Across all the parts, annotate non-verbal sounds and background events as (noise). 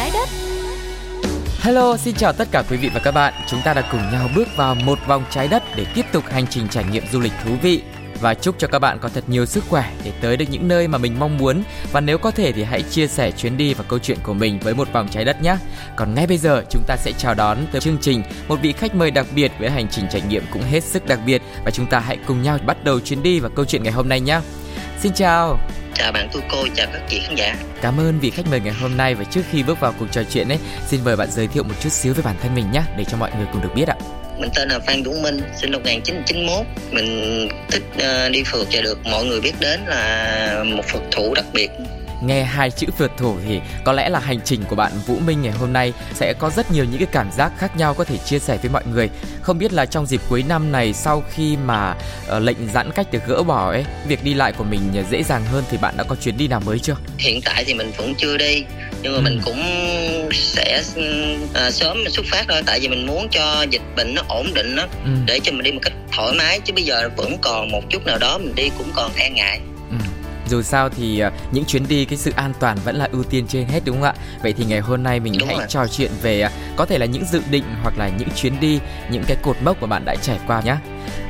trái đất Hello, xin chào tất cả quý vị và các bạn. Chúng ta đã cùng nhau bước vào một vòng trái đất để tiếp tục hành trình trải nghiệm du lịch thú vị và chúc cho các bạn có thật nhiều sức khỏe để tới được những nơi mà mình mong muốn và nếu có thể thì hãy chia sẻ chuyến đi và câu chuyện của mình với một vòng trái đất nhé. Còn ngay bây giờ chúng ta sẽ chào đón tới chương trình một vị khách mời đặc biệt với hành trình trải nghiệm cũng hết sức đặc biệt và chúng ta hãy cùng nhau bắt đầu chuyến đi và câu chuyện ngày hôm nay nhé. Xin chào. Chào bạn tôi cô, chào các chị khán giả. Cảm ơn vị khách mời ngày hôm nay và trước khi bước vào cuộc trò chuyện ấy, xin mời bạn giới thiệu một chút xíu về bản thân mình nhé để cho mọi người cùng được biết ạ. Mình tên là Phan Dũng Minh, sinh năm 1991. Mình thích uh, đi phượt và được mọi người biết đến là một phượt thủ đặc biệt. Nghe hai chữ phượt thủ thì có lẽ là hành trình của bạn Vũ Minh ngày hôm nay sẽ có rất nhiều những cái cảm giác khác nhau có thể chia sẻ với mọi người. Không biết là trong dịp cuối năm này sau khi mà uh, lệnh giãn cách được gỡ bỏ ấy, việc đi lại của mình dễ dàng hơn thì bạn đã có chuyến đi nào mới chưa? Hiện tại thì mình vẫn chưa đi nhưng mà ừ. mình cũng sẽ uh, sớm xuất phát thôi tại vì mình muốn cho dịch bệnh nó ổn định đó ừ. để cho mình đi một cách thoải mái chứ bây giờ vẫn còn một chút nào đó mình đi cũng còn e ngại ừ. Dù sao thì uh, những chuyến đi cái sự an toàn vẫn là ưu tiên trên hết đúng không ạ vậy thì ngày hôm nay mình đúng hãy rồi. trò chuyện về uh, có thể là những dự định hoặc là những chuyến đi những cái cột mốc mà bạn đã trải qua nhé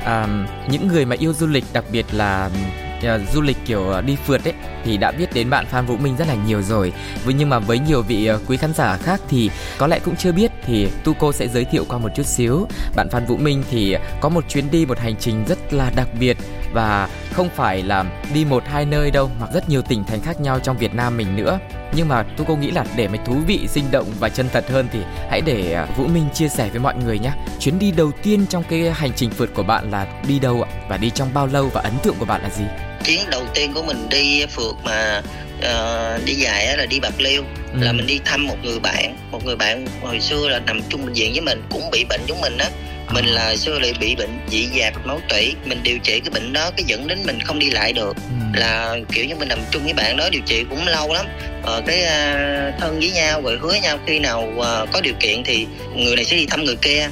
uh, những người mà yêu du lịch đặc biệt là uh, du lịch kiểu đi phượt ấy thì đã biết đến bạn Phan Vũ Minh rất là nhiều rồi. Với nhưng mà với nhiều vị quý khán giả khác thì có lẽ cũng chưa biết thì Tu cô sẽ giới thiệu qua một chút xíu. Bạn Phan Vũ Minh thì có một chuyến đi một hành trình rất là đặc biệt và không phải là đi một hai nơi đâu mà rất nhiều tỉnh thành khác nhau trong Việt Nam mình nữa. Nhưng mà tôi cô nghĩ là để mà thú vị, sinh động và chân thật hơn thì hãy để Vũ Minh chia sẻ với mọi người nhé. Chuyến đi đầu tiên trong cái hành trình phượt của bạn là đi đâu ạ? Và đi trong bao lâu và ấn tượng của bạn là gì? chuyến đầu tiên của mình đi phượt mà uh, đi dài là đi bạc liêu ừ. là mình đi thăm một người bạn một người bạn hồi xưa là nằm chung bệnh viện với mình cũng bị bệnh giống mình á mình à. là xưa lại bị bệnh dị dạt máu tủy. Mình điều trị cái bệnh đó cái dẫn đến mình không đi lại được. Ừ. là kiểu như mình nằm chung với bạn đó điều trị cũng lâu lắm. Ờ, cái uh, thân với nhau rồi hứa nhau khi nào uh, có điều kiện thì người này sẽ đi thăm người kia.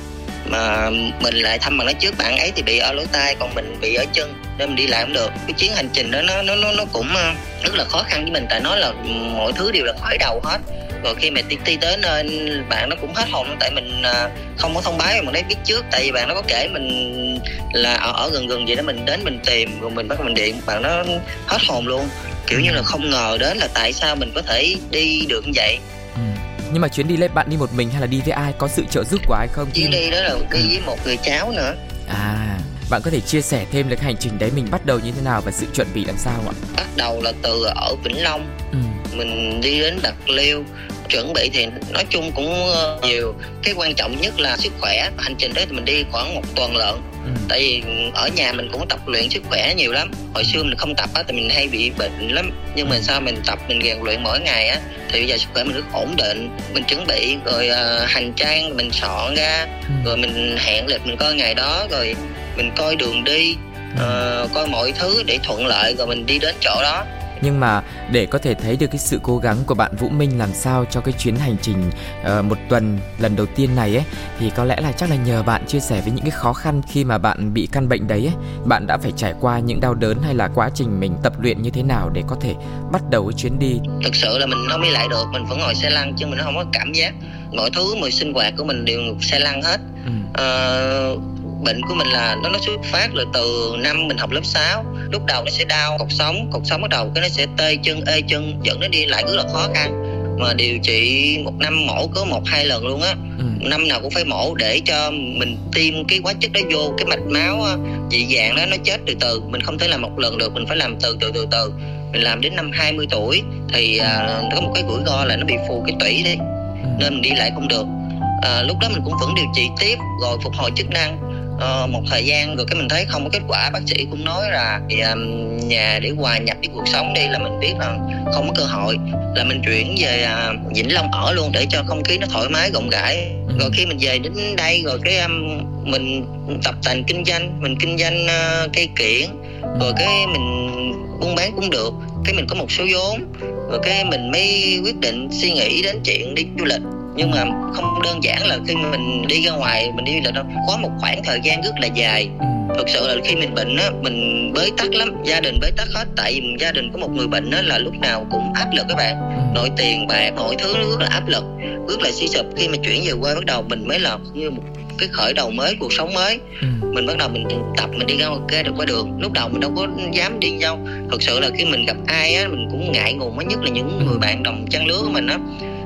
Mà mình lại thăm bằng nó trước. Bạn ấy thì bị ở lỗ tai còn mình bị ở chân nên mình đi làm được. Cái chuyến hành trình đó nó nó nó nó cũng ờ, rất là khó khăn với mình. Tại nói là mọi thứ đều là khởi đầu hết rồi khi mà đi tới nơi bạn nó cũng hết hồn tại mình ờ, không có thông báo mà đấy biết trước. Tại vì bạn nó có kể mình là ở, ở gần gần vậy đó mình đến mình tìm rồi mình bắt mình điện bạn nó hết hồn luôn. Kiểu như là không ngờ đến là tại sao mình có thể đi được như vậy. Nhưng mà chuyến đi lên bạn đi một mình hay là đi với ai? Có sự trợ giúp của ai không? Chuyến đi đó là đi với một người cháu nữa. À bạn có thể chia sẻ thêm cái hành trình đấy mình bắt đầu như thế nào và sự chuẩn bị làm sao ạ? Bắt đầu là từ ở vĩnh long. Ừ. mình đi đến bạc liêu chuẩn bị thì nói chung cũng ờ, nhiều. Cái quan trọng nhất là sức khỏe hành trình đấy thì mình đi khoảng một tuần lận. Ừ. tại vì ở nhà mình cũng tập luyện sức khỏe nhiều lắm. Hồi xưa mình không tập á thì mình hay bị bệnh lắm. Nhưng mà ừ. sao mình tập mình rèn luyện mỗi ngày á thì bây giờ sức khỏe mình rất ổn định. Mình chuẩn bị rồi uh, hành trang mình soạn ra ừ. rồi mình hẹn lịch mình coi ngày đó rồi mình coi đường đi uh, coi mọi thứ để thuận lợi rồi mình đi đến chỗ đó nhưng mà để có thể thấy được cái sự cố gắng của bạn Vũ Minh làm sao cho cái chuyến hành trình uh, một tuần lần đầu tiên này ấy thì có lẽ là chắc là nhờ bạn chia sẻ với những cái khó khăn khi mà bạn bị căn bệnh đấy ấy, bạn đã phải trải qua những đau đớn hay là quá trình mình tập luyện như thế nào để có thể bắt đầu cái chuyến đi. Thực sự là mình không đi lại được, mình vẫn ngồi xe lăn chứ mình không có cảm giác mọi thứ mọi sinh hoạt của mình đều xe lăn hết. Ừ. Uh, bệnh của mình là nó nó xuất phát là từ năm mình học lớp 6 lúc đầu nó sẽ đau cột sống cột sống bắt đầu cái nó sẽ tê chân ê chân dẫn nó đi lại rất là khó khăn. Mà điều trị một năm mổ có một hai lần luôn á. Ừ. năm nào cũng phải mổ để cho mình tiêm cái hóa chất đó vô cái mạch máu dị dạng đó nó chết từ từ mình không thể làm một lần được mình phải làm từ từ từ từ. Mình làm đến năm 20 tuổi thì à, có một cái rủi ro là nó bị phù cái tủy đi. Ừ. nên mình đi lại không được. À, lúc đó mình cũng vẫn điều trị tiếp rồi phục hồi chức năng uh, một thời gian rồi cái mình thấy không có kết quả bác sĩ cũng nói là thì, um, nhà để hòa nhập với cuộc sống đi là mình biết là không có cơ hội. Là mình chuyển về uh, vĩnh long ở luôn để cho không khí nó thoải mái rộng rãi rồi khi mình về đến đây rồi cái um, mình tập thành kinh doanh mình kinh doanh uh, cây kiển rồi cái mình buôn bán cũng được. Cái mình có một số vốn rồi cái mình mới quyết định suy nghĩ đến chuyện đi du lịch nhưng mà không đơn giản là khi mình đi ra ngoài mình đi lịch đâu. Có một khoảng thời gian rất là dài. Thực sự là khi mình bệnh á mình bế tắc lắm. Gia đình bế tắc hết. Tại vì gia đình có một người bệnh á là lúc nào cũng áp lực các bạn. Nội tiền bạc mọi thứ rất là áp lực. Rất là suy sụp. Khi mà chuyển về quê bắt đầu mình mới là như một cái khởi đầu mới cuộc sống mới. Ừ. mình bắt đầu mình tập mình đi ra ra được qua đường. Lúc đầu mình đâu có dám đi đâu. Thực sự là khi mình gặp ai á mình cũng ngại ngùng mới nhất là những người bạn đồng trang lứa của mình á.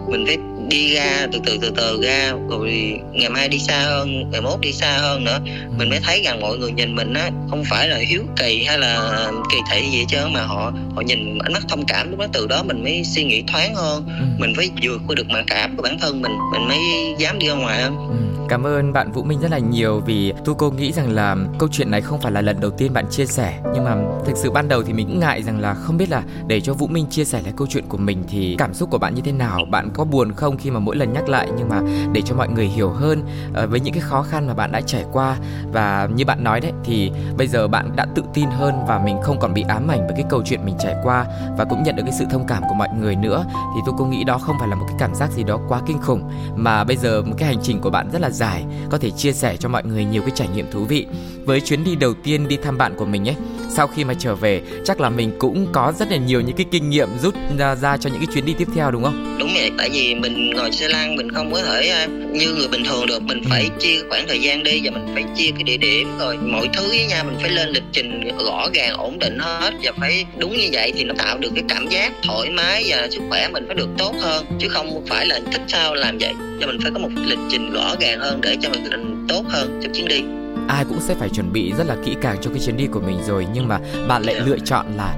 Mình phải đi ra từ từ từ từ ra. Rồi ngày mai đi xa hơn ngày mốt đi xa hơn nữa. Mình mới thấy rằng mọi người nhìn mình á không phải là hiếu kỳ hay là kỳ thị gì hết trơn mà họ họ nhìn ánh mắt thông cảm lúc đó từ đó mình mới suy nghĩ thoáng hơn. Ừ. mình phải vượt qua được mặc cảm của bản thân mình mình mới dám đi ra ngoài hơn. Ừ. Cảm ơn bạn Vũ Minh rất là nhiều vì Tu cô nghĩ rằng là câu chuyện này không phải là lần đầu tiên bạn chia sẻ. Nhưng mà thực sự ban đầu thì mình cũng ngại rằng là không biết là để cho Vũ Minh chia sẻ lại câu chuyện của mình thì cảm xúc của bạn như thế nào, bạn có buồn không khi mà mỗi lần nhắc lại nhưng mà để cho mọi người hiểu hơn ờ, với những cái khó khăn mà bạn đã trải qua. Và như bạn nói đấy thì bây giờ bạn đã tự tin hơn và mình không còn bị ám ảnh với cái câu chuyện mình trải qua và cũng nhận được cái sự thông cảm của mọi người nữa. Thì tôi cũng nghĩ đó không phải là một cái cảm giác gì đó quá kinh khủng. Mà bây giờ một cái hành trình của bạn rất là giải có thể chia sẻ cho mọi người nhiều cái trải nghiệm thú vị với chuyến đi đầu tiên đi thăm bạn của mình ấy sau khi mà trở về chắc là mình cũng có rất là nhiều những cái kinh nghiệm rút ra, ra cho những cái chuyến đi tiếp theo đúng không? Đúng vậy tại vì mình ngồi xe lăn mình không có thể à, như người bình thường được. Mình phải ừ. chia khoảng thời gian đi và mình phải chia cái địa điểm rồi mọi thứ với nhau. Mình phải lên lịch trình rõ ràng ổn định hết và phải đúng như vậy thì nó tạo được cái cảm giác thoải mái và sức khỏe mình phải được tốt hơn. Chứ không phải là thích sao làm vậy. Cho mình phải có một lịch trình rõ ràng hơn để cho mình tốt hơn trong chuyến đi ai cũng sẽ phải chuẩn bị rất là kỹ càng cho cái chuyến đi của mình rồi nhưng mà bạn lại lựa chọn là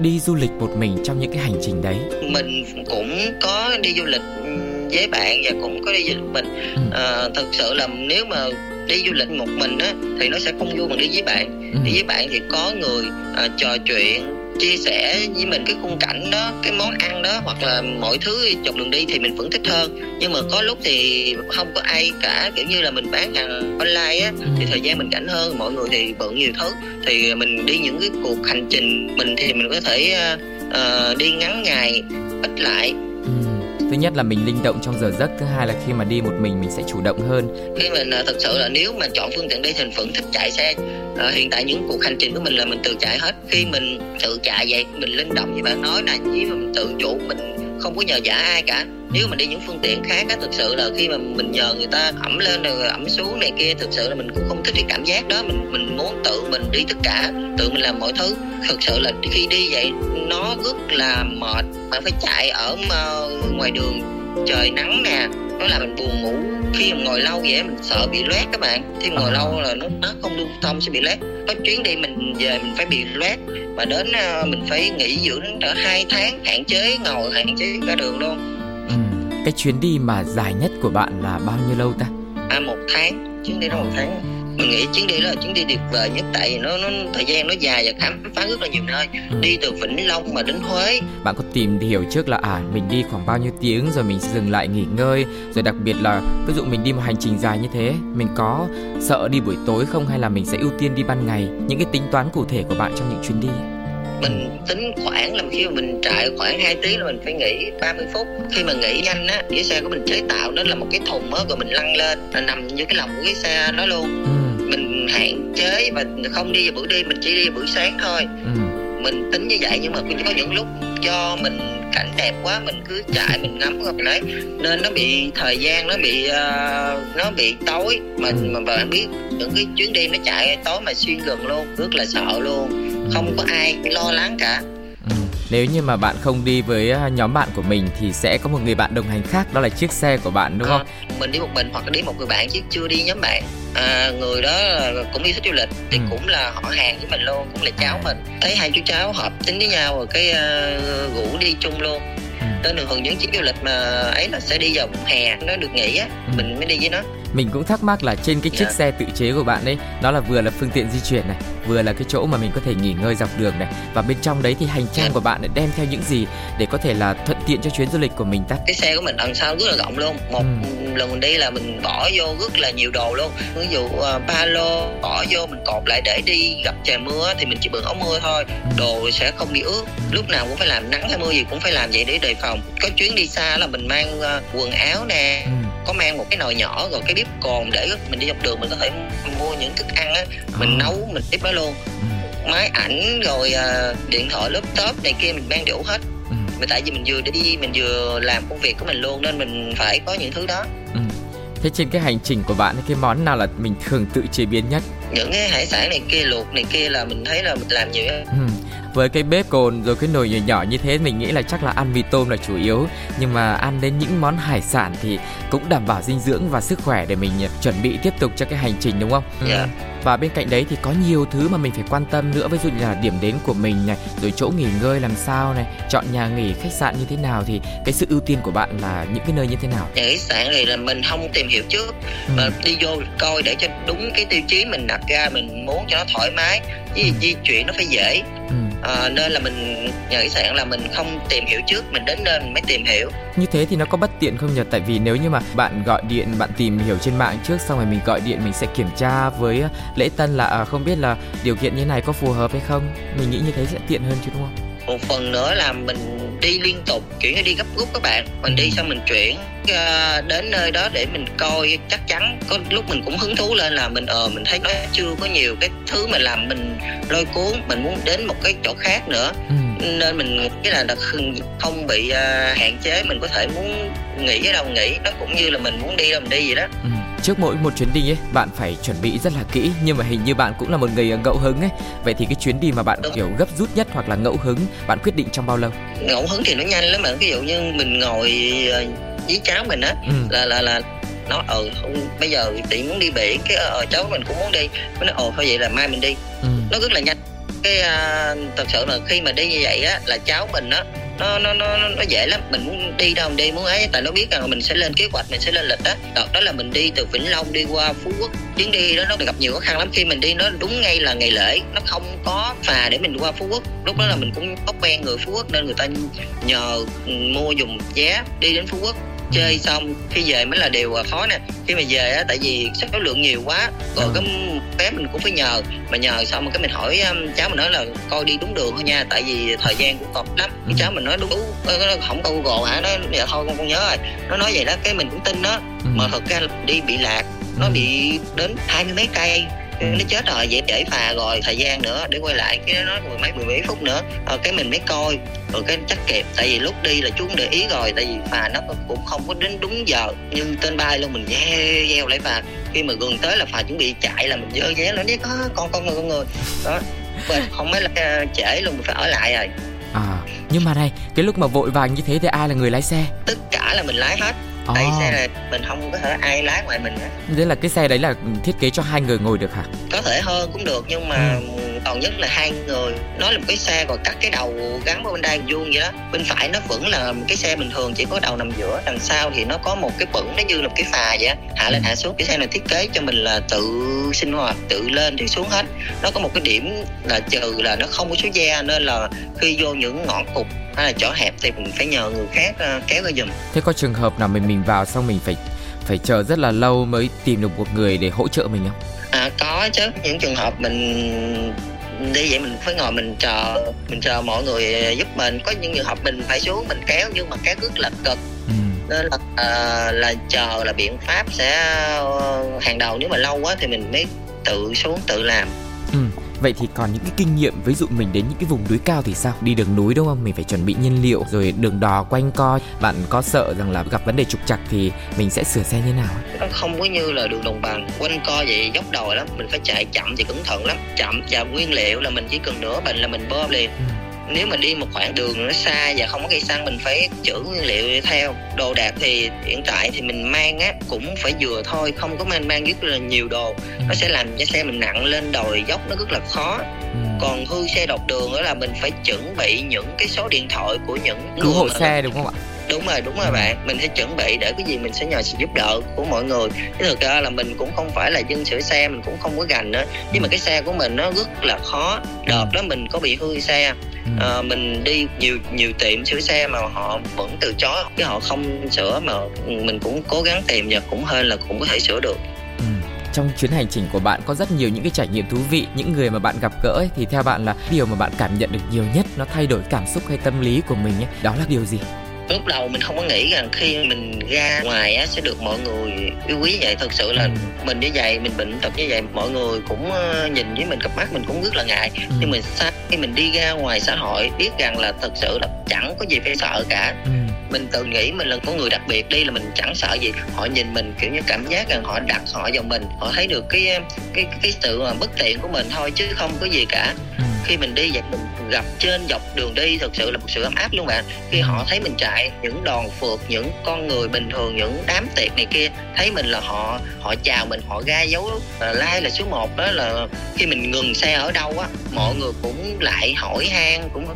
đi du lịch một mình trong những cái hành trình đấy mình cũng có đi du lịch với bạn và cũng có đi du lịch mình ừ. à, thực sự là nếu mà đi du lịch một mình á thì nó sẽ không vui bằng đi với bạn ừ. đi với bạn thì có người à, trò chuyện chia sẻ với mình cái khung cảnh đó cái món ăn đó hoặc là mọi thứ dọc đường đi thì mình vẫn thích hơn. Nhưng mà có lúc thì không có ai cả kiểu như là mình bán hàng online á thì thời gian mình rảnh hơn mọi người thì bận nhiều thứ. Thì mình đi những cái cuộc hành trình mình thì mình có thể uh, đi ngắn ngày ít lại thứ nhất là mình linh động trong giờ giấc thứ hai là khi mà đi một mình mình sẽ chủ động hơn. Khi mình thật sự là nếu mà chọn phương tiện đi thì mình vẫn thích chạy xe uh, hiện tại những cuộc hành trình của mình là mình tự chạy hết. Khi mình tự chạy vậy mình linh động như bạn nói là chỉ mà mình tự chủ mình không có nhờ giả ai cả. Nếu mà đi những phương tiện khác á, thực sự là khi mà mình nhờ người ta ẩm lên rồi ẩm xuống này kia, thực sự là mình cũng không thích cái cảm giác đó. Mình mình muốn tự mình đi tất cả, tự mình làm mọi thứ. Thực sự là khi đi vậy, nó rất là mệt. Phải phải chạy ở ngoài đường, trời nắng nè khi mà ngồi lâu vậy mình sợ bị loét các bạn. Khi ngồi lâu là nó, nó không lưu thông sẽ bị loét. Có chuyến đi mình về mình phải bị loét và đến uh, mình phải nghỉ dưỡng đến hai tháng hạn chế ngồi hạn chế ra đường luôn. Ừ. cái chuyến đi mà dài nhất của bạn là bao nhiêu lâu ta? À một tháng chuyến đi đó một tháng mình nghĩ chuyến đi đó là chuyến đi tuyệt vời nhất tại vì nó nó thời gian nó dài và khám phá rất là nhiều nơi. Ừ. đi từ vĩnh long mà đến huế. Bạn có tìm hiểu trước là à mình đi khoảng bao nhiêu tiếng rồi mình sẽ dừng lại nghỉ ngơi rồi đặc biệt là ví dụ mình đi một hành trình dài như thế mình có sợ đi buổi tối không hay là mình sẽ ưu tiên đi ban ngày? Những cái tính toán cụ thể của bạn trong những chuyến đi. Mình tính khoảng là khi mà mình chạy khoảng 2 tiếng là mình phải nghỉ 30 phút. Khi mà nghỉ nhanh á cái xe của mình chế tạo đó là một cái thùng á rồi mình lăn lên là nằm như cái lòng của cái xe đó luôn. Ừ mình hạn chế và không đi vào buổi đêm mình chỉ đi vào buổi sáng thôi. Ừ. mình tính như vậy nhưng mà có những lúc do mình cảnh đẹp quá mình cứ chạy mình ngắm rồi đấy. Nên nó bị thời gian nó bị uh, nó bị tối. Mà ừ. mà bạn biết những cái chuyến đi nó chạy tối mà xuyên gần luôn rất là sợ luôn. Không có ai lo lắng cả. Ừ. nếu như mà bạn không đi với à, nhóm bạn của mình thì sẽ có một người bạn đồng hành khác đó là chiếc xe của bạn đúng à, không? Mình đi một mình hoặc là đi một người bạn chứ chưa đi nhóm bạn à, người đó cũng đi thích du lịch thì ừ. cũng là họ hàng với mình luôn cũng là cháu mình thấy hai chú cháu hợp tính với nhau rồi cái uh, rủ đi chung luôn ừ. nên thường những chuyến du lịch mà ấy là sẽ đi vào hè nó được nghỉ á ừ. mình mới đi với nó mình cũng thắc mắc là trên cái chiếc Dạ. xe tự chế của bạn đấy nó là vừa là phương tiện di chuyển này vừa là cái chỗ mà mình có thể nghỉ ngơi dọc đường này và bên trong đấy thì hành trang Dạ. của bạn lại đem theo những gì để có thể là thuận tiện cho chuyến du lịch của mình ta cái xe của mình đằng sau rất là rộng luôn một Ừ. lần mình đi là mình bỏ vô rất là nhiều đồ luôn ví dụ uh, ba lô bỏ vô mình cột lại để đi gặp trời mưa thì mình chỉ bận áo mưa thôi Ừ. đồ sẽ không bị ướt lúc nào cũng phải làm nắng hay mưa gì cũng phải làm vậy để đề phòng có chuyến đi xa là mình mang uh, quần áo nè ừ. Có mang một cái nồi nhỏ rồi cái bếp cồn để mình đi dọc đường mình có thể mua những thức ăn á mình À. nấu mình tiếp đó luôn Ừ. máy ảnh rồi uh, điện thoại laptop này kia mình mang đủ hết Ừ. mà tại vì mình vừa đi mình vừa làm công việc của mình luôn nên mình phải có những thứ đó Ừ. Thế trên cái hành trình của bạn cái món nào là mình thường tự chế biến nhất? những cái hải sản này kia luộc này kia là mình thấy là mình làm nhiều. Ừ. Với cái bếp cồn rồi cái nồi nhỏ nhỏ như thế mình nghĩ là chắc là ăn mì tôm là chủ yếu Nhưng mà ăn đến những món hải sản thì cũng đảm bảo dinh dưỡng và sức khỏe để mình chuẩn bị tiếp tục cho cái hành trình đúng không? Ừ. Dạ. Và bên cạnh đấy thì có nhiều thứ mà mình phải quan tâm nữa Ví dụ như là điểm đến của mình này Rồi chỗ nghỉ ngơi làm sao này Chọn nhà nghỉ khách sạn như thế nào Thì cái sự ưu tiên của bạn là những cái nơi như thế nào? nhà khách sạn này là mình không tìm hiểu trước Ừ. mà đi vô coi để cho đúng cái tiêu chí mình đặt ra mình muốn cho nó thoải mái với Ừ. di chuyển nó phải dễ Ừ à, nên là mình nghĩ khách sạn là mình không tìm hiểu trước mình đến nơi mình mới tìm hiểu Như thế thì nó có bất tiện không nhỉ? Tại vì nếu như mà bạn gọi điện, bạn tìm hiểu trên mạng trước xong rồi mình gọi điện mình sẽ kiểm tra với ờ, lễ tân là à, không biết là điều kiện như này có phù hợp hay không. Mình nghĩ như thế sẽ tiện hơn chứ đúng không? Một phần nữa là mình đi liên tục như đi gấp rút các bạn. Mình đi xong mình chuyển ờ, đến nơi đó để mình coi chắc chắn có lúc mình cũng hứng thú lên là mình ờ mình thấy nó chưa có nhiều cái thứ mình làm mình lôi cuốn mình muốn đến một cái chỗ khác nữa. Ừ. nên mình cái là không- không bị ờ, hạn chế. Mình có thể muốn nghỉ ở đâu nghỉ nó cũng như là mình muốn đi đâu mình đi vậy đó. Ừ. Trước mỗi một chuyến đi ấy, bạn phải chuẩn bị rất là kỹ nhưng mà hình như bạn cũng là một người ờ, ngẫu hứng ấy. Vậy thì cái chuyến đi mà bạn Đúng. kiểu gấp rút nhất hoặc là ngẫu hứng, bạn quyết định trong bao lâu? ngẫu hứng thì nó nhanh lắm mà ví dụ như mình ngồi ờ, với cháu mình á Ừ. là là là nó ờ không, bây giờ chị muốn đi biển cái ờ cháu mình cũng muốn đi nó nói ồ thôi vậy là mai mình đi Ừ. nó rất là nhanh cái à, thật sự là khi mà đi như vậy á là cháu mình á nó nó nó nó dễ lắm. Mình muốn đi đâu mình đi, muốn ấy. Tại nó biết rằng mình sẽ lên kế hoạch, mình sẽ lên lịch á. Đợt đó là mình đi từ vĩnh long đi qua phú quốc. Chuyến đi đó nó gặp nhiều khó khăn lắm. Khi mình đi nó đúng ngay là ngày lễ. Nó không có phà để mình qua phú quốc. Lúc đó là mình cũng có quen người phú quốc nên người ta nhờ ừ, mua dùng vé đi đến phú quốc chơi xong khi về mới là điều khó nè khi mà về á tại vì số lượng nhiều quá rồi Ừ. cái vé mình cũng phải nhờ mà nhờ xong cái mình hỏi um, cháu mình nói là coi đi đúng đường thôi nha tại vì thời gian cũng cọc lắm cái Ừ. cháu mình nói đúng đúng nó không có google hả nó dạ thôi con con nhớ rồi nó nói vậy đó cái mình cũng tin nó Ừ. mà thật ra đi bị lạc nó bị đến hai mươi mấy cây. Nó chết rồi vậy trễ phà rồi thời gian nữa để quay lại cái nó mười mấy mười mấy phút nữa. Ờ, cái mình mới coi rồi cái chắc kịp tại vì lúc đi là chú để ý rồi tại vì phà nó cũng không có đến đúng giờ như tên bay luôn mình gieo gieo lại phà. Khi mà gần tới là phà chuẩn bị chạy là mình dơ ghé nó có con con người con người. Đó Và không mấy là ờ, trễ luôn mình phải ở lại rồi. À, nhưng mà này, cái lúc mà vội vàng như thế thì ai là người lái xe? tất cả là mình lái hết À, tại xe là mình không có thể ai lái ngoài mình hết thế là cái xe đấy là thiết kế cho hai người ngồi được hả? có thể hơn cũng được nhưng mà Ừ. còn nhất là hai người nó là một cái xe còn cắt cái đầu gắn vào bên đây vuông vậy đó. Bên phải nó vẫn là một cái xe bình thường chỉ có đầu nằm giữa đằng sau thì nó có một cái bửng nó như là một cái phà vậy hạ lên Ừ. hạ xuống cái xe này thiết kế cho mình là tự sinh hoạt tự lên thì xuống hết. Nó có một cái điểm là trừ là nó không có số da nên là khi vô những ngõ cụt hay là chỗ hẹp thì mình phải nhờ người khác ờ, kéo ra giùm. Thế có trường hợp nào mình mình vào xong mình phải phải chờ rất là lâu mới tìm được một người để hỗ trợ mình không? À có chứ. Những trường hợp mình đi vậy mình phải ngồi mình chờ mình chờ mọi người giúp mình có những trường hợp mình phải xuống mình kéo nhưng mà kéo rất là cực Ừ. nên là à, là chờ là biện pháp sẽ ờ, hàng đầu nếu mà lâu quá thì mình mới tự xuống tự làm. Vậy thì còn những cái kinh nghiệm ví dụ mình đến những cái vùng núi cao thì sao? Đi đường núi đúng không? Mình phải chuẩn bị nhiên liệu rồi đường đò quanh co. Bạn có sợ rằng là gặp vấn đề trục trặc thì mình sẽ sửa xe như nào? nó không có như là đường đồng bằng quanh co vậy dốc đồi lắm mình phải chạy chậm thì cẩn thận lắm chậm và nguyên liệu là mình chỉ cần nửa bình là mình bơm liền Ừ. nếu mà đi một khoảng đường nó xa và không có cây xăng mình phải trữ nguyên liệu theo đồ đạc thì hiện tại thì mình mang á cũng phải vừa thôi không có mang mang rất là nhiều đồ nó sẽ làm cho xe mình nặng lên đồi dốc nó rất là khó Ừ. còn hư xe đọc đường đó là mình phải chuẩn bị những cái số điện thoại của những cứu hộ mà- xe đúng không ạ? Đúng rồi đúng rồi ừ. bạn. Mình phải chuẩn bị để cái gì mình sẽ nhờ sự giúp đỡ của mọi người. Chứ thực ra là mình cũng không phải là dân sửa xe mình cũng không có gành nữa. Nhưng mà cái xe của mình nó rất là khó. Đợt đó mình có bị hư xe. À, mình đi nhiều nhiều tiệm sửa xe mà họ vẫn từ chối. Cái họ không sửa mà mình cũng cố gắng tìm và cũng hên là cũng có thể sửa được. Trong chuyến hành trình của bạn có rất nhiều những cái trải nghiệm thú vị những người mà bạn gặp gỡ ấy, thì theo bạn là điều mà bạn cảm nhận được nhiều nhất nó thay đổi cảm xúc hay tâm lý của mình ấy, đó là điều gì lúc đầu mình không có nghĩ rằng khi mình ra ngoài á sẽ được mọi người yêu quý vậy. Thật sự là ừ. mình như vậy mình bệnh tật như vậy mọi người cũng ờ, nhìn với mình cặp mắt mình cũng rất là ngại. Ừ. nhưng mà sau khi mình đi ra ngoài xã hội biết rằng là thật sự là chẳng có gì phải sợ cả. Ừ. Mình tự nghĩ mình là có người đặc biệt đi là mình chẳng sợ gì. Họ nhìn mình kiểu như cảm giác rằng họ đặt họ vào mình. Họ thấy được cái cái cái sự mà bất tiện của mình thôi chứ không có gì cả. Khi mình đi vậy mình gặp trên dọc đường đi thực sự là một sự ấm áp luôn bạn khi ừ. họ thấy mình chạy những đòn phượt những con người bình thường những đám tiệc này kia thấy mình là họ họ chào mình họ ra dấu uh, like là số 1 đó là khi mình ngừng xe ở đâu á mọi người cũng lại hỏi han cũng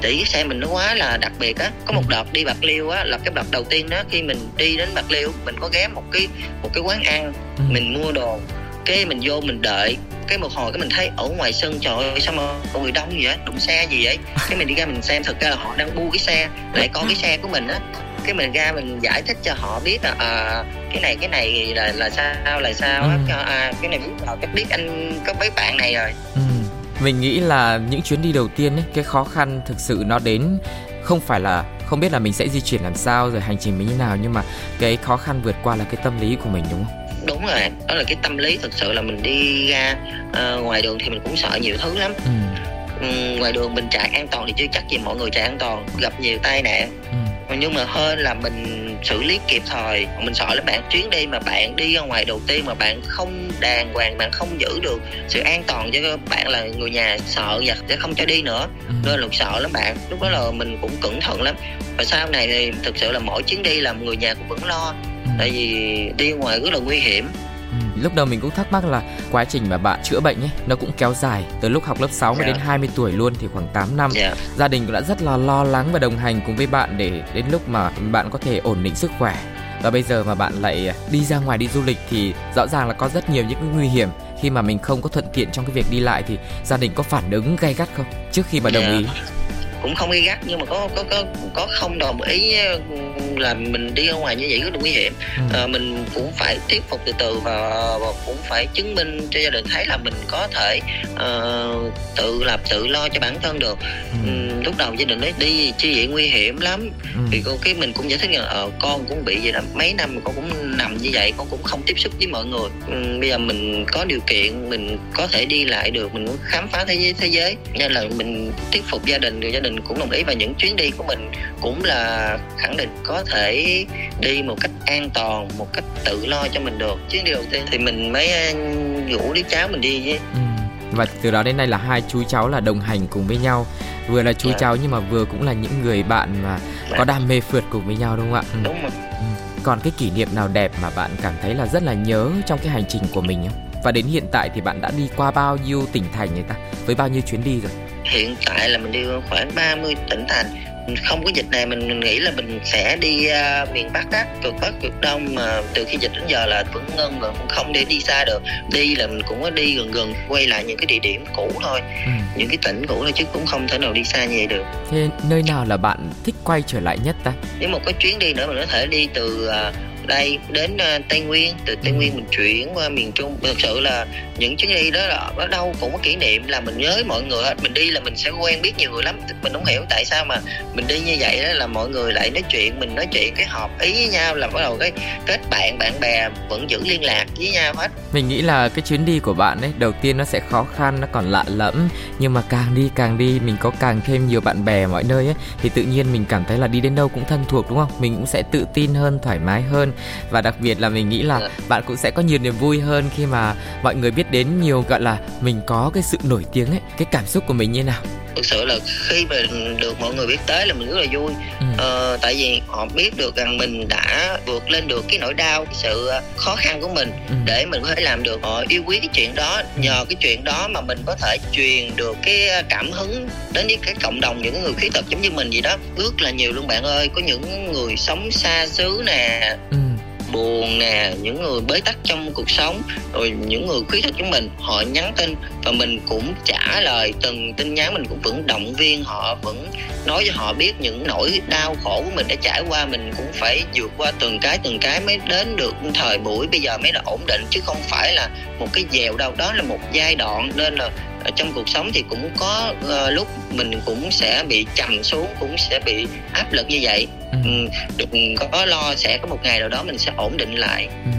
tỷ xe mình nó quá là đặc biệt á có một ừ. đợt đi bạc liêu á là cái đợt đầu tiên đó khi mình đi đến bạc liêu mình có ghé một cái một cái quán ăn ừ. mình mua đồ cái mình vô mình đợi cái một hồi cái mình thấy ở ngoài sân trời ơi sao mà người đông vậy? Đụng xe gì vậy? (laughs) Cái mình đi ra mình xem thực ra là họ đang bu cái xe lại có cái xe của mình á. Cái mình ra mình giải thích cho họ biết là à, cái này cái này là là sao là sao á? Ừ. à, cái này biết là cách biết anh có mấy bạn này rồi. Ừ. Mình nghĩ là những chuyến đi đầu tiên ấy, cái khó khăn thực sự nó đến không phải là không biết là mình sẽ di chuyển làm sao rồi hành trình mình như nào nhưng mà cái khó khăn vượt qua là cái tâm lý của mình đúng không? Đúng rồi, đó là cái tâm lý thực sự là mình đi ra uh, ngoài đường thì mình cũng sợ nhiều thứ lắm. Ừ. Ừ, ngoài đường mình chạy an toàn thì chưa chắc gì mọi người chạy an toàn gặp nhiều tai nạn ừ. nhưng mà hơn là mình xử lý kịp thời mình sợ lắm bạn chuyến đi mà bạn đi ra ngoài đầu tiên mà bạn không đàng hoàng bạn không giữ được sự an toàn cho bạn là người nhà sợ và sẽ không cho đi nữa ừ. nên là sợ lắm bạn lúc đó là mình cũng cẩn thận lắm và sau này thì thực sự là mỗi chuyến đi là người nhà cũng vẫn lo. Tại vì đi ngoài rất là nguy hiểm ừ, lúc đầu mình cũng thắc mắc là quá trình mà bạn chữa bệnh ấy nó cũng kéo dài từ lúc học lớp 6 yeah. đến 20 tuổi luôn thì khoảng 8 năm. Yeah. Gia đình cũng đã rất là lo lắng và đồng hành cùng với bạn để đến lúc mà bạn có thể ổn định sức khỏe. Và bây giờ mà bạn lại đi ra ngoài đi du lịch thì rõ ràng là có rất nhiều những nguy hiểm khi mà mình không có thuận tiện trong cái việc đi lại thì gia đình có phản ứng gay gắt không trước khi mà đồng yeah. ý? Cũng không gay gắt nhưng mà có có có có không đồng ý là mình đi ra ngoài như vậy rất là nguy hiểm ừ. à, mình cũng phải thuyết phục từ từ và, và cũng phải chứng minh cho gia đình thấy là mình có thể uh, tự lập tự lo cho bản thân được ừ. um, lúc đầu gia đình nói đi chi vậy nguy hiểm lắm ừ. thì con cái mình cũng giải thích là uh, con cũng bị vậy là mấy năm con cũng nằm như vậy con cũng không tiếp xúc với mọi người um, bây giờ mình có điều kiện mình có thể đi lại được mình muốn khám phá thế giới thế giới nên là mình thuyết phục gia đình rồi gia đình cũng đồng ý và những chuyến đi của mình cũng là khẳng định có thể đi một cách an toàn một cách tự lo cho mình được chuyến đi đầu tiên thì mình mới rủ đứa cháu mình đi với ừ. và từ đó đến nay là hai chú cháu là đồng hành cùng với nhau vừa là chú. Dạ. cháu nhưng mà vừa cũng là những người bạn mà có dạ. đam mê phượt cùng với nhau đúng không ạ ừ. đúng rồi ừ. còn cái kỷ niệm nào đẹp mà bạn cảm thấy là rất là nhớ trong cái hành trình của mình không và đến hiện tại thì bạn đã đi qua bao nhiêu tỉnh thành người ta với bao nhiêu chuyến đi rồi hiện tại là mình đi khoảng 30 tỉnh thành. Không có dịch này mình, nghĩ là mình sẽ đi uh, miền bắc á cực bắc cực đông mà từ khi dịch đến giờ là vẫn ngân rồi không để đi xa được. Đi là mình cũng có đi gần gần quay lại những cái địa điểm cũ thôi ừ. những cái tỉnh cũ thôi chứ cũng không thể nào đi xa như vậy được. Thế nơi nào là bạn thích quay trở lại nhất ta? Nếu một cái chuyến đi nữa mình có thể đi từ uh, đây đến uh, tây nguyên từ tây nguyên mình chuyển qua miền trung. Thực sự là những chuyến đi đó là ở đâu cũng có kỷ niệm là mình nhớ mọi người hết. Mình đi là mình sẽ quen biết nhiều người lắm. Mình không hiểu tại sao mà mình đi như vậy đó là mọi người lại nói chuyện mình nói chuyện cái họp ý với nhau là bắt đầu cái kết bạn bạn bè vẫn giữ liên lạc với nhau hết. Mình nghĩ là cái chuyến đi của bạn ấy đầu tiên nó sẽ khó khăn nó còn lạ lẫm. Nhưng mà càng đi càng đi mình có càng thêm nhiều bạn bè mọi nơi ấy thì tự nhiên mình cảm thấy là đi đến đâu cũng thân thuộc đúng không? Mình cũng sẽ tự tin hơn thoải mái hơn và đặc biệt là mình nghĩ là dạ. bạn cũng sẽ có nhiều niềm vui hơn khi mà mọi người biết đến nhiều gọi là mình có cái sự nổi tiếng ấy cái cảm xúc của mình như nào thực sự là khi mà được mọi người biết tới là mình rất là vui ừ. ờ, tại vì họ biết được rằng mình đã vượt lên được cái nỗi đau cái sự khó khăn của mình ừ. để mình có thể làm được họ yêu quý cái chuyện đó ừ. nhờ cái chuyện đó mà mình có thể truyền được cái cảm hứng đến với cái cộng đồng những người khuyết tật giống như mình vậy đó rất là nhiều luôn bạn ơi có những người sống xa xứ nè ừ buồn nè, những người bế tắc trong cuộc sống, rồi những người khuyết tật chúng mình, họ nhắn tin và mình cũng trả lời từng tin nhắn, mình cũng vẫn động viên họ, vẫn nói cho họ biết những nỗi đau khổ của mình đã trải qua, mình cũng phải vượt qua từng cái từng cái mới đến được thời buổi bây giờ mới là ổn định, chứ không phải là một cái dèo đâu. Đó là một giai đoạn nên là ở trong cuộc sống thì cũng có uh, lúc mình cũng sẽ bị trầm xuống cũng sẽ bị áp lực như vậy ừ. đừng có lo sẽ có một ngày nào đó mình sẽ ổn định lại ừ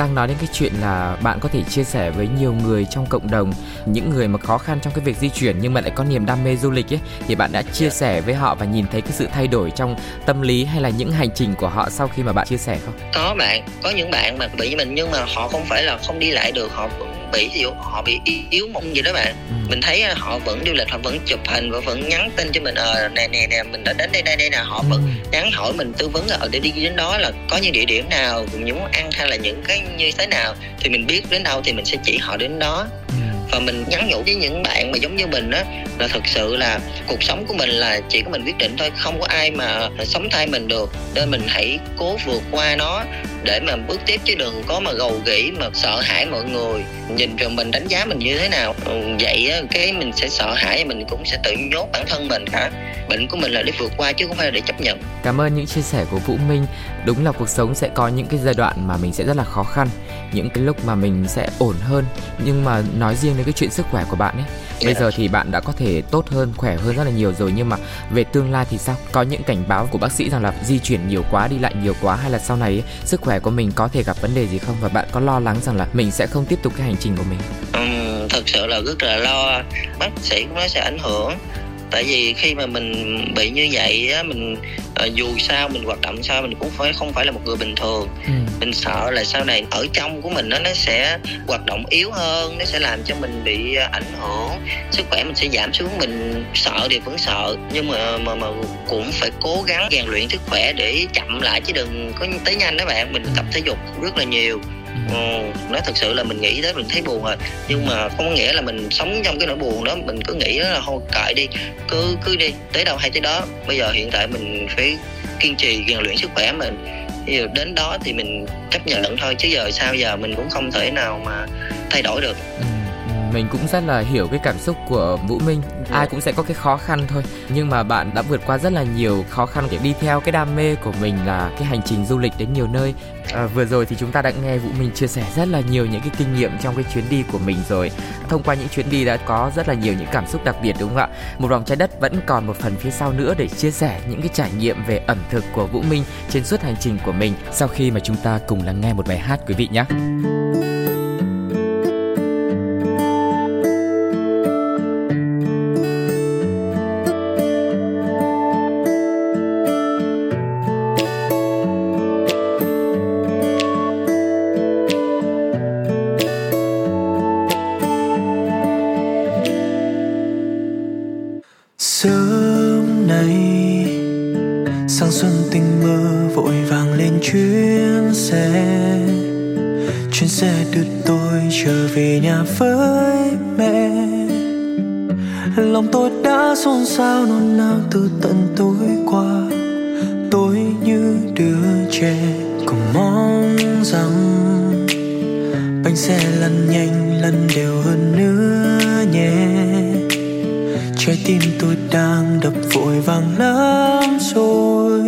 đang nói đến cái chuyện là bạn có thể chia sẻ với nhiều người trong cộng đồng những người mà khó khăn trong cái việc di chuyển nhưng mà lại có niềm đam mê du lịch ấy thì bạn đã chia sẻ với họ và nhìn thấy cái sự thay đổi trong tâm lý hay là những hành trình của họ sau khi mà bạn chia sẻ không? Có bạn, có những bạn mà bị mình nhưng mà họ không phải là không đi lại được, họ bị ví dụ họ bị yếu mông gì đó bạn ừ. mình thấy họ vẫn du lịch họ vẫn chụp hình và vẫn nhắn tin cho mình ờ nè nè nè mình đã đến đây đây đây nè họ ừ. vẫn nhắn hỏi mình tư vấn ở để đi đến đó là có những địa điểm nào những món ăn hay là những cái như thế nào thì mình biết đến đâu thì mình sẽ chỉ họ đến đó ừ và mình nhắn nhủ với những bạn mà giống như mình á, là thực sự là cuộc sống của mình là chỉ có mình quyết định thôi, không có ai mà sống thay mình được. Nên mình hãy cố vượt qua nó để mà bước tiếp chứ đừng có mà gầu gỉ mà sợ hãi mọi người. Nhìn rồi mình đánh giá mình như thế nào ừ, vậy á, cái mình sẽ sợ hãi mình cũng sẽ tự nhốt bản thân mình cả. Bệnh của mình là để vượt qua chứ không phải là để chấp nhận. Cảm ơn những chia sẻ của vũ minh đúng là cuộc sống sẽ có những cái giai đoạn mà mình sẽ rất là khó khăn những cái lúc mà mình sẽ ổn hơn. Nhưng mà nói riêng đến cái chuyện sức khỏe của bạn ấy bây giờ thì bạn đã có thể tốt hơn khỏe hơn rất là nhiều rồi. Nhưng mà về tương lai thì sao? Có những cảnh báo của bác sĩ rằng là di chuyển nhiều quá đi lại nhiều quá hay là sau này ấy, sức khỏe của mình có thể gặp vấn đề gì không? Và bạn có lo lắng rằng là mình sẽ không tiếp tục cái hành trình của mình? Ừ, thật sự là rất là lo. Bác sĩ cũng nói sẽ ảnh hưởng tại vì khi mà mình bị như vậy á mình à, dù sao mình hoạt động sao mình cũng phải không phải là một người bình thường. Ừ. mình sợ là sau này ở trong của mình nó nó sẽ hoạt động yếu hơn nó sẽ làm cho mình bị ảnh hưởng. Sức khỏe mình sẽ giảm xuống mình sợ thì vẫn sợ nhưng mà mà mà cũng phải cố gắng rèn luyện sức khỏe để chậm lại chứ đừng có tới nhanh đó bạn. Mình tập thể dục rất là nhiều ừ, nó thực sự là mình nghĩ tới mình thấy buồn rồi. Nhưng mà không có nghĩa là mình sống trong cái nỗi buồn đó mình cứ nghĩ đó là thôi cãi đi. Cứ cứ đi tới đâu hay tới đó. Bây giờ hiện tại mình phải kiên trì rèn luyện sức khỏe mình. Giờ đến đó thì mình chấp nhận thôi chứ giờ sao giờ mình cũng không thể nào mà thay đổi được. Ừ mình cũng rất là hiểu cái cảm xúc của Vũ Minh. Ai cũng sẽ có cái khó khăn thôi, nhưng mà bạn đã vượt qua rất là nhiều khó khăn để đi theo cái đam mê của mình là cái hành trình du lịch đến nhiều nơi. À, vừa rồi thì chúng ta đã nghe Vũ Minh chia sẻ rất là nhiều những cái kinh nghiệm trong cái chuyến đi của mình rồi. Thông qua những chuyến đi đã có rất là nhiều những cảm xúc đặc biệt đúng không ạ? Một vòng trái đất vẫn còn một phần phía sau nữa để chia sẻ những cái trải nghiệm về ẩm thực của Vũ Minh trên suốt hành trình của mình sau khi mà chúng ta cùng lắng nghe một bài hát quý vị nhé. đập vội vàng lắm rồi.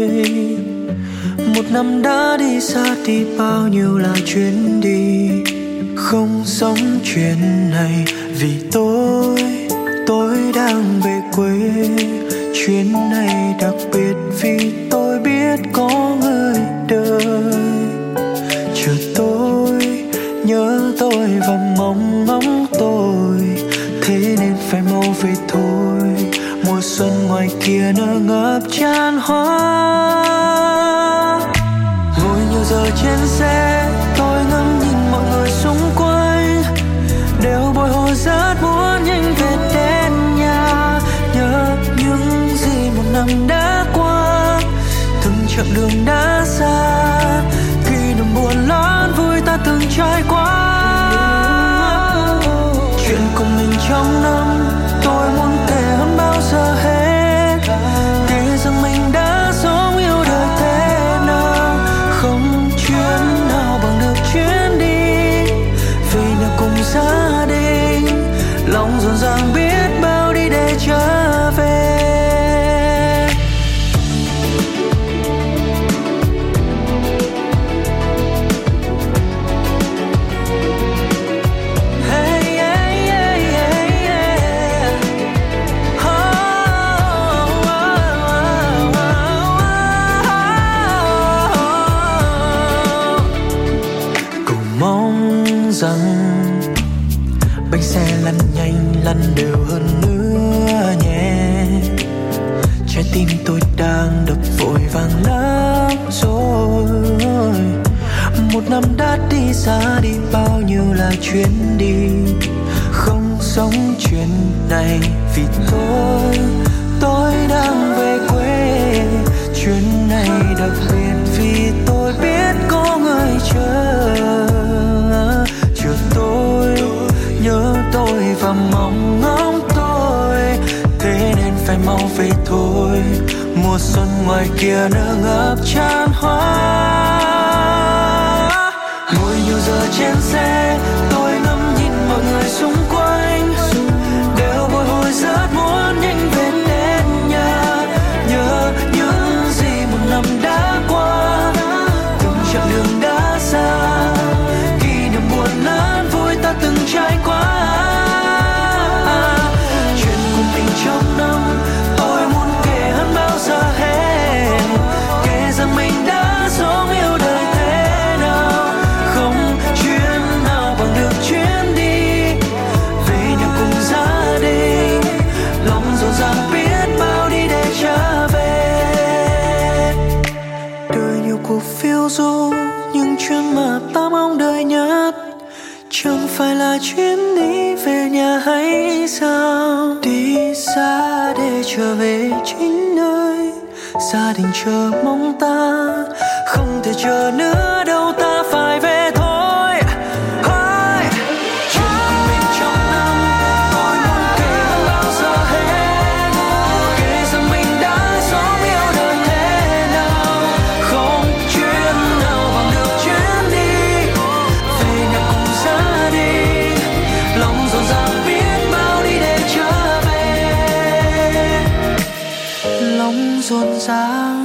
Một năm đã đi xa đi bao nhiêu là chuyến đi. Không sống chuyện này vì tôi tôi đang về quê. Chuyến này đặc biệt vì tôi biết có người đời. Chờ tôi, nhớ tôi và mong mong tôi. Thế nên phải mau về thôi sân ngoài kia nở ngập tràn hoa. Ngồi nhiều giờ trên xe 龙船上 chuyến đi. Không sống chuyện này vì tôi tôi đang về quê. Chuyến này đặc biệt vì tôi biết có người chờ. Chờ tôi, nhớ tôi và mong ngóng tôi. Thế nên phải mau về thôi. Mùa xuân ngoài kia nở ngập tràn hoa. Ngồi nhiều giờ trên xe gia chờ mong ta không thể chờ nữa. Rộn ràng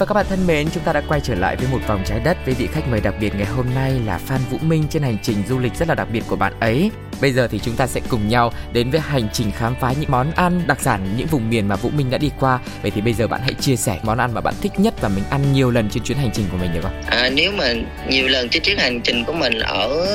và các bạn thân mến, chúng ta đã quay trở lại với một vòng trái đất với vị khách mời đặc biệt ngày hôm nay là Phan Vũ Minh trên hành trình du lịch rất là đặc biệt của bạn ấy. Bây giờ thì chúng ta sẽ cùng nhau đến với hành trình khám phá những món ăn đặc sản những vùng miền mà Vũ Minh đã đi qua. Vậy thì bây giờ bạn hãy chia sẻ món ăn mà bạn thích nhất và mình ăn nhiều lần trên chuyến hành trình của mình được không? à, nếu mà nhiều lần trên chuyến hành trình của mình ở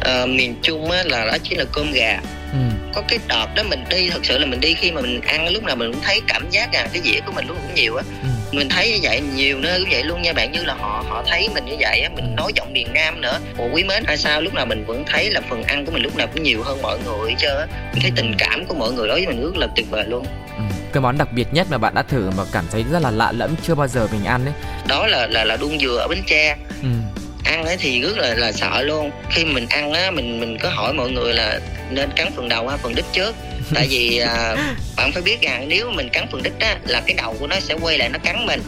ờ, miền Trung á, là đó chính là cơm gà Ừ. có cái đợt đó mình đi thật sự là mình đi khi mà mình ăn lúc nào mình cũng thấy cảm giác rằng cái dĩa của mình lúc cũng nhiều á Ừ. mình thấy như vậy nhiều nơi cũng vậy luôn nha bạn như là họ họ thấy mình như vậy á mình nói giọng miền Nam nữa Ồ quý mến hay sao lúc nào mình vẫn thấy là phần ăn của mình lúc nào cũng nhiều hơn mọi người á mình thấy tình cảm của mọi người đối với mình rất là tuyệt vời luôn Ừ. Cái món đặc biệt nhất mà bạn đã thử mà cảm thấy rất là lạ lẫm chưa bao giờ mình ăn ấy. đó là là là đuông dừa ở Bến Tre Ừ. ăn ấy thì rất là là sợ luôn khi mình ăn á mình mình có hỏi mọi người là nên cắn phần đầu hay phần đít trước tại vì à, bạn phải biết rằng nếu mình cắn phần đít á là cái đầu của nó sẽ quay lại nó cắn mình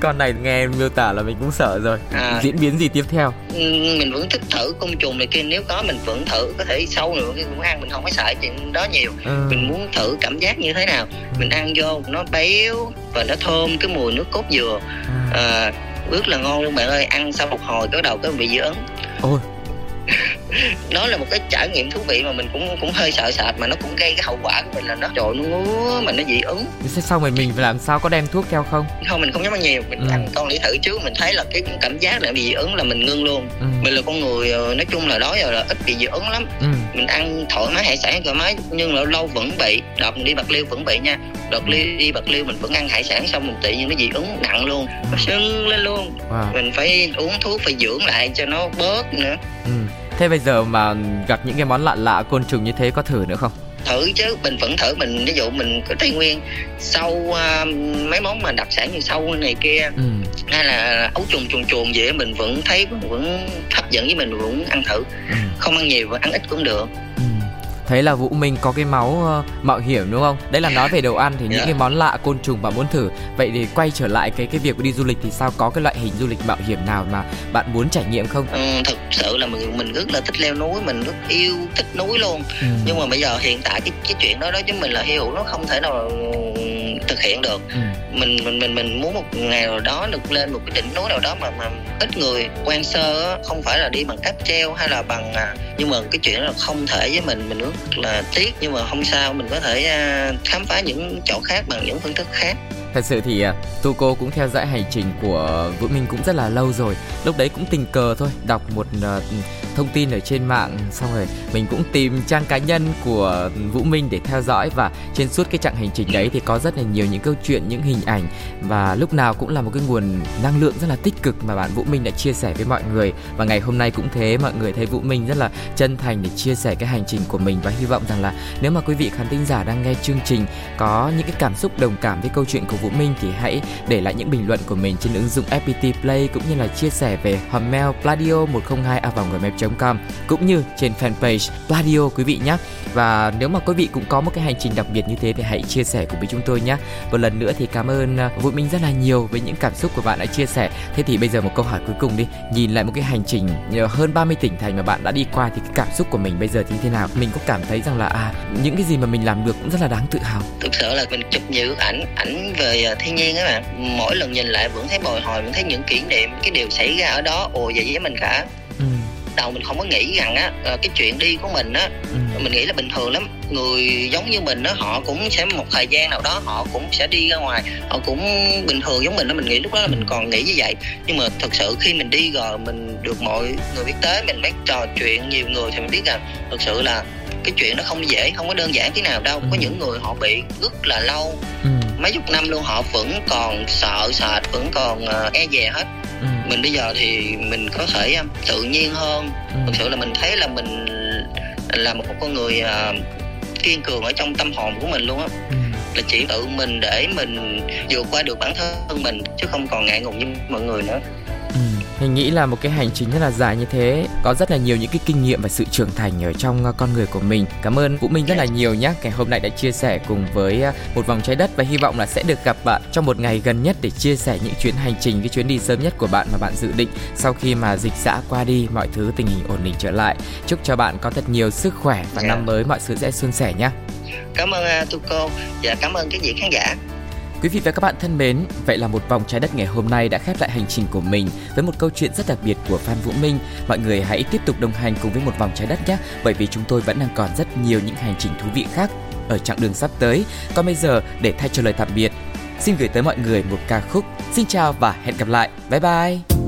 Con này nghe miêu tả là mình cũng sợ rồi. À. Diễn biến gì tiếp theo? Ừ, mình vẫn thích thử côn trùng này kia nếu có mình vẫn thử có thể sâu nữa cái cũng ăn mình không có sợ chuyện đó nhiều Ừ. mình muốn thử cảm giác như thế nào mình ăn vô nó béo và nó thơm cái mùi nước cốt dừa À. à, rất là ngon luôn bạn ơi ăn sau một hồi cái đầu cái bị dị ứng Ôi. Nó là một cái trải nghiệm thú vị mà mình cũng cũng hơi sợ sệt mà nó cũng gây cái hậu quả của mình là nó trời nó ngứa mà nó dị ứng Thế sau mình mình làm sao có đem thuốc theo không không mình không dám ăn nhiều mình Ừ. ăn con để thử trước mình thấy là cái cảm giác là bị dị ứng là mình ngưng luôn ừ. mình là con người ờ, nói chung là đó giờ là ít bị dị ứng lắm Ừ. mình ăn thoải mái hải sản thoải mái nhưng là lâu vẫn bị đợt mình đi bạc liêu vẫn bị nha đợt đi, đi bạc liêu mình vẫn ăn hải sản xong mình tự nhiên nó dị ứng nặng luôn nó sưng lên luôn Wow. mình phải uống thuốc phải dưỡng lại cho nó bớt nữa Ừ. Thế bây giờ mà gặp những cái món lạ lạ côn trùng như thế có thử nữa không? thử chứ mình vẫn thử mình ví dụ mình có tây nguyên sâu à, mấy món mà đặc sản như sâu này kia Ừ. hay là ấu trùng trùng chuồn gì mình vẫn thấy vẫn hấp dẫn với mình vẫn ăn thử Ừ. không ăn nhiều và ăn ít cũng được. Thấy là Vũ Minh có cái máu ờ, mạo hiểm đúng không? Đấy là nói về đồ ăn thì những Dạ. cái món lạ côn trùng bạn muốn thử. Vậy thì quay trở lại cái cái việc đi du lịch thì sao có cái loại hình du lịch mạo hiểm nào mà bạn muốn trải nghiệm không? ừ, thực sự là mình mình rất là thích leo núi mình rất yêu thích núi luôn Ừ. nhưng mà bây giờ hiện tại cái cái chuyện đó đối với mình là hữu nó không thể nào thực hiện được Ừ. mình mình mình mình muốn một ngày nào đó được lên một cái đỉnh núi nào đó mà mà ít người quan sơ không phải là đi bằng cáp treo hay là bằng à, nhưng mà cái chuyện đó là không thể với mình mình rất là tiếc nhưng mà không sao mình có thể à, khám phá những chỗ khác bằng những phương thức khác Thật sự thì à, Tuco cũng theo dõi hành trình của Vũ Minh cũng rất là lâu rồi. Lúc đấy cũng tình cờ thôi Đọc một à, thông tin ở trên mạng Xong rồi mình cũng tìm trang cá nhân của Vũ Minh để theo dõi. Và trên suốt cái chặng hành trình đấy thì có rất là nhiều những câu chuyện, những hình ảnh. Và lúc nào cũng là một cái nguồn năng lượng rất là tích cực Mà bạn Vũ Minh đã chia sẻ với mọi người. Và ngày hôm nay cũng thế Mọi người thấy Vũ Minh rất là chân thành để chia sẻ cái hành trình của mình. Và hy vọng rằng là nếu mà quý vị khán thính giả đang nghe chương trình có những cái cảm xúc đồng cảm với câu chuyện của Vũ Minh thì hãy để lại những bình luận của mình trên ứng dụng FPT Play cũng như là chia sẻ về hòm mail pladio 102 com cũng như trên fanpage Pladio quý vị nhé. Và nếu mà quý vị cũng có một cái hành trình đặc biệt như thế thì hãy chia sẻ cùng với chúng tôi nhé. Một lần nữa thì cảm ơn à, Vũ Minh rất là nhiều với những cảm xúc của bạn đã chia sẻ. Thế thì bây giờ một câu hỏi cuối cùng đi, nhìn lại một cái hành trình à, hơn 30 tỉnh thành mà bạn đã đi qua thì cái cảm xúc của mình bây giờ thì như thế nào? Mình có cảm thấy rằng là à những cái gì mà mình làm được cũng rất là đáng tự hào. thực sự là mình chụp nhiều ảnh ảnh về à, thiên nhiên á bạn mỗi lần nhìn lại vẫn thấy bồi hồi vẫn thấy những kỷ niệm cái điều xảy ra ở đó ồ vậy với mình cả Ừ. đầu mình không có nghĩ rằng á ờ, cái chuyện đi của mình á Ừ. mình nghĩ là bình thường lắm người giống như mình á họ cũng sẽ một thời gian nào đó họ cũng sẽ đi ra ngoài họ cũng bình thường giống mình đó mình nghĩ lúc đó là mình còn nghĩ như vậy nhưng mà thực sự khi mình đi rồi mình được mọi người biết tới mình mới trò chuyện nhiều người thì mình biết rằng thực sự là cái chuyện nó không dễ không có đơn giản thế nào đâu có Ừ. những người họ bị rất là lâu Ừ. mấy chục năm luôn họ vẫn còn sợ sệt vẫn còn ờ, e dè hết Ừ. mình bây giờ thì mình có thể ờ, tự nhiên hơn Ừ. thực sự là mình thấy là mình là một con người à, kiên cường ở trong tâm hồn của mình luôn á Ừ. là chỉ tự mình để mình vượt qua được bản thân mình chứ không còn ngại ngùng như mọi người nữa. Mình nghĩ là một cái hành trình rất là dài như thế. Có rất là nhiều những cái kinh nghiệm và sự trưởng thành ở trong uh, con người của mình. Cảm ơn Vũ Minh rất là nhiều nhé Ngày hôm nay đã chia sẻ cùng với uh, một vòng trái đất Và hy vọng là sẽ được gặp bạn trong một ngày gần nhất Để chia sẻ những chuyến hành trình, cái chuyến đi sớm nhất của bạn mà bạn dự định Sau khi mà dịch xã qua đi, mọi thứ tình hình ổn định trở lại. Chúc cho bạn có thật nhiều sức khỏe và Dạ. năm mới mọi thứ sẽ suôn sẻ nhé cảm ơn uh, Tuco và cảm ơn các vị khán giả Quý vị và các bạn thân mến, vậy là một vòng trái đất ngày hôm nay đã khép lại hành trình của mình với một câu chuyện rất đặc biệt của Phan Vũ Minh. Mọi người hãy tiếp tục đồng hành cùng với một vòng trái đất nhé, bởi vì chúng tôi vẫn đang còn rất nhiều những hành trình thú vị khác ở chặng đường sắp tới. Còn bây giờ, để thay cho lời tạm biệt, xin gửi tới mọi người một ca khúc. Xin chào và hẹn gặp lại. Bye bye!